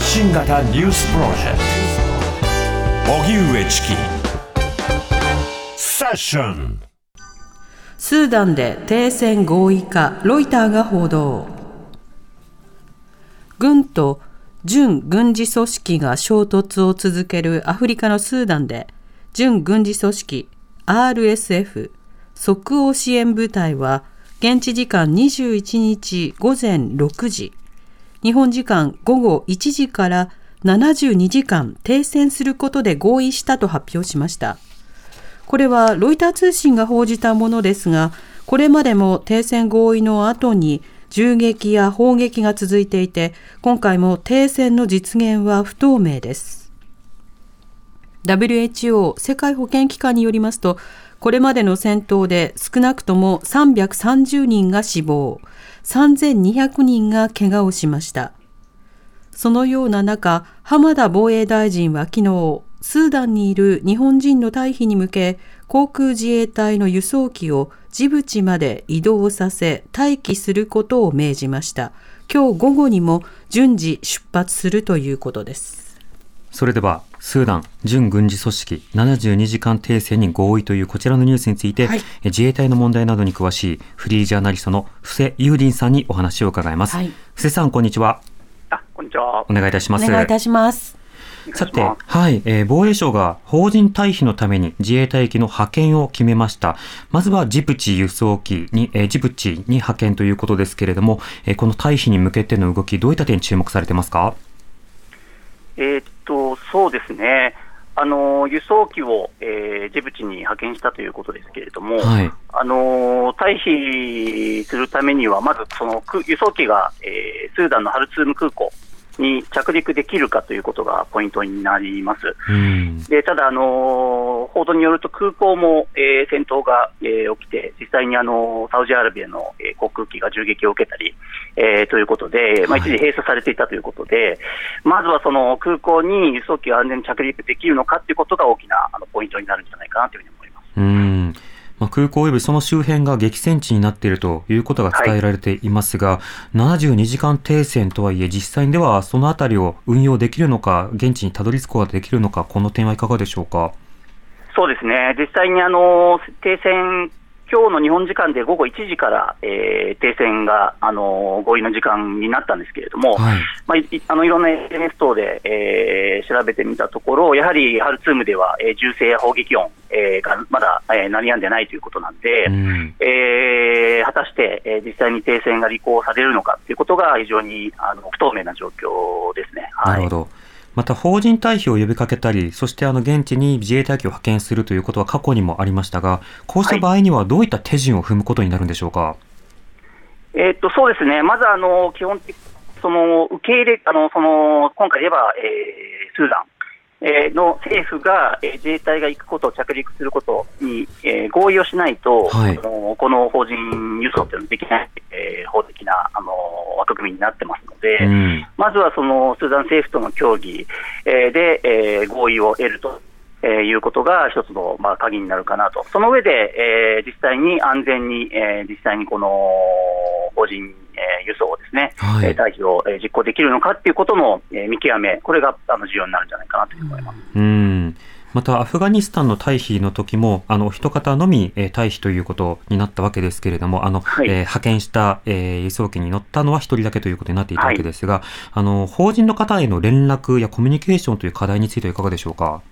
発信型ニュースプロジェクト。荻上チキ。セッション。スーダンで停戦合意かロイターが報道。軍と準軍事組織が衝突を続けるアフリカのスーダンで準軍事組織 RSF 即応支援部隊は現地時間21日午前6時日本時間午後1時から72時間停戦することで合意したと発表しました。これはロイター通信が報じたものですが、これまでも停戦合意の後に銃撃や砲撃が続いていて、今回も停戦の実現は不透明です。WHO 世界保健機関によりますと、これまでの戦闘で少なくとも330人が死亡、3200人が怪我をしました。そのような中、浜田防衛大臣は昨日、スーダンにいる日本人の退避に向け、航空自衛隊の輸送機をジブチまで移動させ、待機することを命じました。今日午後にも順次出発するということです。それでは、スーダン準軍事組織72時間停戦に合意というこちらのニュースについて、はい、自衛隊の問題などに詳しいフリージャーナリストの布施ユーリンさんにお話を伺います。はい、布施さん、こんにちは。あ、こんにちは。お願いいたします。お願いいたします。さて、はい、えー、防衛省が邦人退避のために自衛隊機の派遣を決めました。まずはジブチ輸送機に、えー、ジブチに派遣ということですけれども、えー、この退避に向けての動き、どういった点に注目されてますか？えー、っと、そうですね。あの輸送機を、えー、ジブチに派遣したということですけれども、はい、あの退避するためには、まずその輸送機が、えー、スーダンのハルツーム空港に着陸できるかということがポイントになります。でただ、あの報道によると空港も、えー、戦闘が、えー、起きて、実際にあのサウジアラビアの、えー、航空機が銃撃を受けたり、えー、ということで、まあ、一時閉鎖されていたということで、はい、まずはその空港に輸送機が安全に着陸できるのかということが大きなあのポイントになるんじゃないかなというふうに思います。うんまあ、空港及びその周辺が激戦地になっているということが伝えられていますが、はい、72時間停戦とはいえ、実際にではそのあたりを運用できるのか、現地にたどり着くことができるのか、この点はいかがでしょうか？そうですね、実際にあの停戦今日の日本時間で午後1時から、えー、停戦が、あの合意の時間になったんですけれども、はい。まあ、いあのいろんな SNS 等で、えー、調べてみたところ、やはりハルツームでは、えー、銃声や砲撃音、えー、がまだ、えー、鳴りやんでないということなんで、うん、えー、果たして、えー、実際に停戦が履行されるのかということが非常にあの不透明な状況ですね。はい、なるほどまた法人退避を呼びかけたり、そしてあの現地に自衛隊機を派遣するということは過去にもありましたが、こうした場合にはどういった手順を踏むことになるんでしょうか？はい、えー、っとそうですね、まずあの基本的その受け入れあのその今回言えば、えー、スーダン。の政府が自衛隊が行くこと、着陸することに合意をしないと、はい、この法人輸送というのはできない、法的なあの枠組みになってますので、うん、まずはそのスーダン政府との協議で合意を得ると。えー、いうことが一つの、まあ、鍵になるかなと、その上で、えー、実際に安全に、えー、実際にこの法人え輸送をですね、はい、退避を実行できるのかっていうことの見極め、これがあの重要になるんじゃないかなと思います。うんまた、アフガニスタンの退避の時も、あの、一方のみ、えー、退避ということになったわけですけれども、あの、はい、えー、派遣した、えー、輸送機に乗ったのは一人だけということになっていたわけですが、はい、あの、法人の方への連絡やコミュニケーションという課題についてはいかがでしょうか？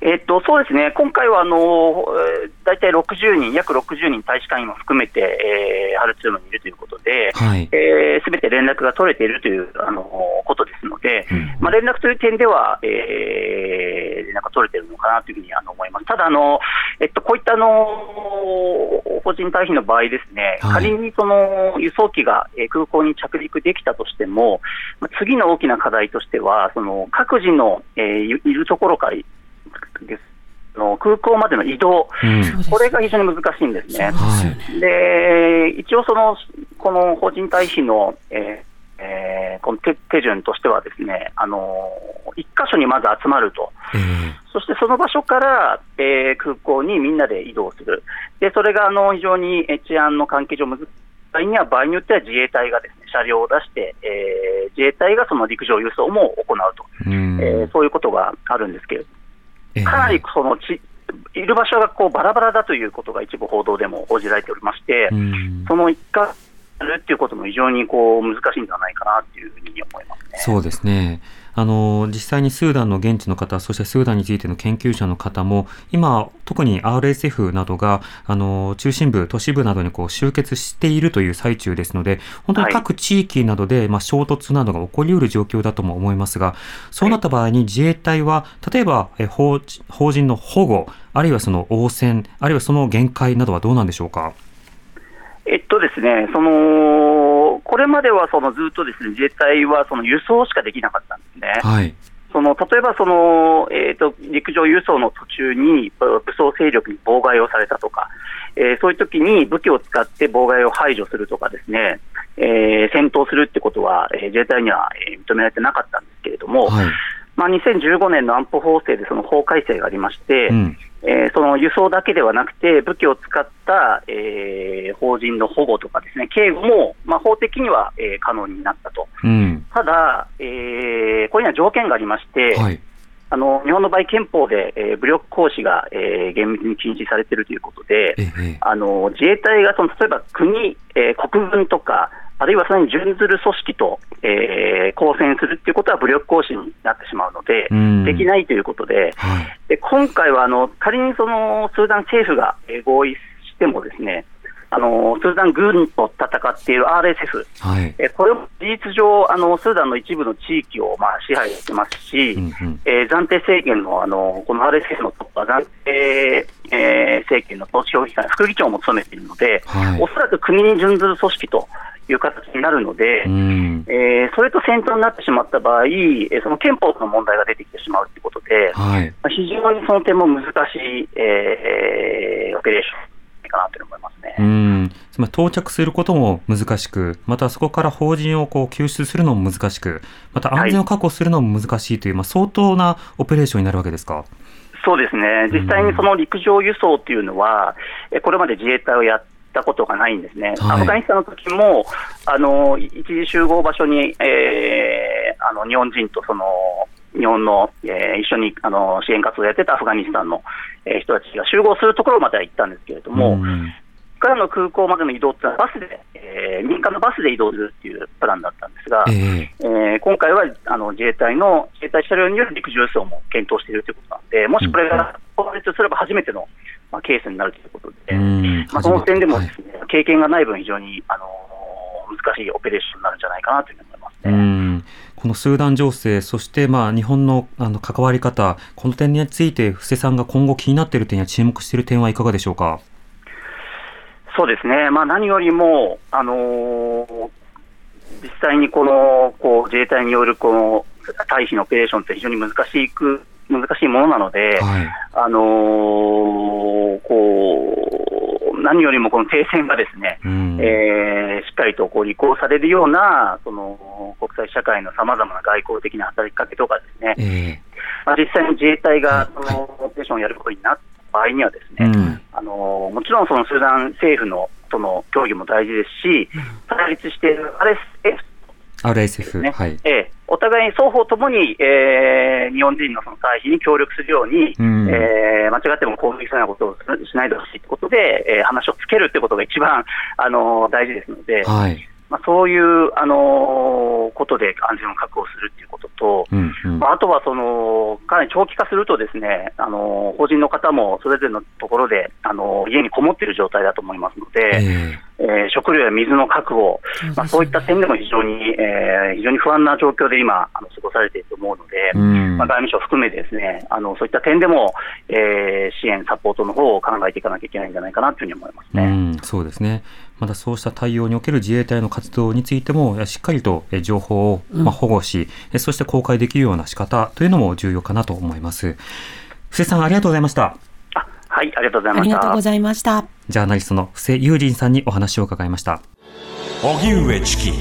えっと、そうですね、今回はあの大体60人、約60人、大使館員も含めて、えー、ハルツームにいるということで、す、はい、べ、えー、て連絡が取れているというあのことですので、うん、まあ、連絡という点では、えー、が取れているのかなというふうにあの思います。ただあの、えっと、こういったあの法人退避の場合ですね、はい、仮にその輸送機が空港に着陸できたとしても、次の大きな課題としては、その各自の、えー、いるところからです。の空港までの移動、うん、これが非常に難しいんですね。で一応その、この法人退避の、えーえー、この手手順としては、ですねあの1箇所にまず集まると、えー、そしてその場所から、えー、空港にみんなで移動する、でそれがあの非常に治安の関係上、難しいには場合によっては自衛隊がですね車両を出して、えー、自衛隊がその陸上輸送も行うと、うえー、そういうことがあるんですけれども、かなりそのちいる場所がこうバラバラだということが一部報道でも報じられておりまして、その一環るっていうことも非常にこう難しいんではないかなというふうに思いますね。そうですね。あの実際にスーダンの現地の方、そしてスーダンについての研究者の方も、今、特に RSF などがあの中心部、都市部などにこう集結しているという最中ですので、本当に各地域などで、はい、まあ、衝突などが起こりうる状況だとも思いますが、そうなった場合に自衛隊は、例えばえ法法人の保護、あるいはその応戦、あるいはその限界などはどうなんでしょうか？えっとですね、そのこれまではそのずっとですね自衛隊はその輸送しかできなかったんですね。はい、その例えばその、えーと、陸上輸送の途中に武装勢力に妨害をされたとか、えー、そういう時に武器を使って妨害を排除するとか、ですね、えー、戦闘するってことは、えー、自衛隊には認められてなかったんですけれども、はい。まあ、2015年の安保法制でその法改正がありまして、うん、えー、その輸送だけではなくて、武器を使った、えー、法人の保護とかですね、警護も、まあ、法的には、えー、可能になったと。うん、ただ、えー、これには条件がありまして、はい、あの日本の場合、憲法で、えー、武力行使が、えー、厳密に禁止されているということで、ええ、あの自衛隊がその例えば国、えー、国軍とか、あるいはそれに準ずる組織と、えー、交戦するっていうことは武力行使になってしまうので、できないということで、はい、で今回はあの仮にそのスーダン政府が合意してもですね、あのスーダン軍と戦っている RSF、はい、えこれも事実上あの、スーダンの一部の地域を、まあ、支配してますし、うんうん、えー、暫定政権のあのこの RSF のトップは暫定、えー、政権の統治評議会副議長も務めているので、はい、おそらく国に準ずる組織という形になるので、うん、えー、それと戦闘になってしまった場合、その憲法の問題が出てきてしまうということで、はい、非常にその点も難しい、えー、オペレーション。かなと思いますね。うんつまり到着することも難しく、またそこから法人をこう救出するのも難しく、また安全を確保するのも難しいという、はい、まあ、相当なオペレーションになるわけですか？そうですね、実際にその陸上輸送っていうのは、これまで自衛隊をやったことがないんですね、はい、アフガニスタンの時もあの一時集合場所に、えー、あの日本人とその日本の、えー、一緒にあの支援活動をやってたアフガニスタンの、えー、人たちが集合するところまでは行ったんですけれども、うん、からの空港までの移動ってのはバスで、えー、民間のバスで移動するっていうプランだったんですが、えー、えー、今回はあの自衛隊の自衛隊車両による陸上輸送も検討しているということなんで、もしこれが法律すれば初めての、まあ、ケースになるということで、まあ、その点でもですね、はい、経験がない分、非常にあの難しいオペレーションになるんじゃないかなというふうに思いますね。このスーダン情勢、そしてまあ日本のあの関わり方、この点について布施さんが今後気になっている点や注目している点はいかがでしょうか？そうですね、まあ、何よりも、あのー、実際にこのこう自衛隊によるこの退避のオペレーションって非常に難しく難しいものなので、はい、あのー、こう何よりもこの停戦がですね、うん、えー、しっかりとこう履行されるようなその国際社会のさまざまな外交的な働きかけとかですね、えー、まあ、実際に自衛隊がそのオペレーションをやることになった場合にはですね、うん、あのもちろんそのスーダン政府のとの協議も大事ですし、対立している RSF RSF、ね、はい、えー、お互いに双方ともに、えー、日本人のその退避に協力するように、うん、えー、間違っても攻撃するようなことをしないでほしいということで、えー、話をつけるということが一番、あの大事ですので、はい。まあ、そういう、あのことで安全を確保するということと、うんうん、まあ、あとはそのかなり長期化すると、ですね、あの法人の方もそれぞれのところで、あの家にこもっている状態だと思いますので、えー、えー、食料や水の確保、そうまあ、そういった点でも非常に、えー、非常に不安な状況で今、あの過ごされていると思うので、うん、まあ、外務省含めですねあの、そういった点でも、えー、支援、サポートの方を考えていかなきゃいけないんじゃないかなというふうに思いますね。うん、そうですねまたそうした対応における自衛隊の活動についても、しっかりと情報をま保護し、うん、そして公開できるような仕方というのも重要かなと思います。布施さん、ありがとうございました。はい、ありがとうございました。ありがとうございました。ジャーナリストの布施友林さんにお話を伺いました。荻上チキ。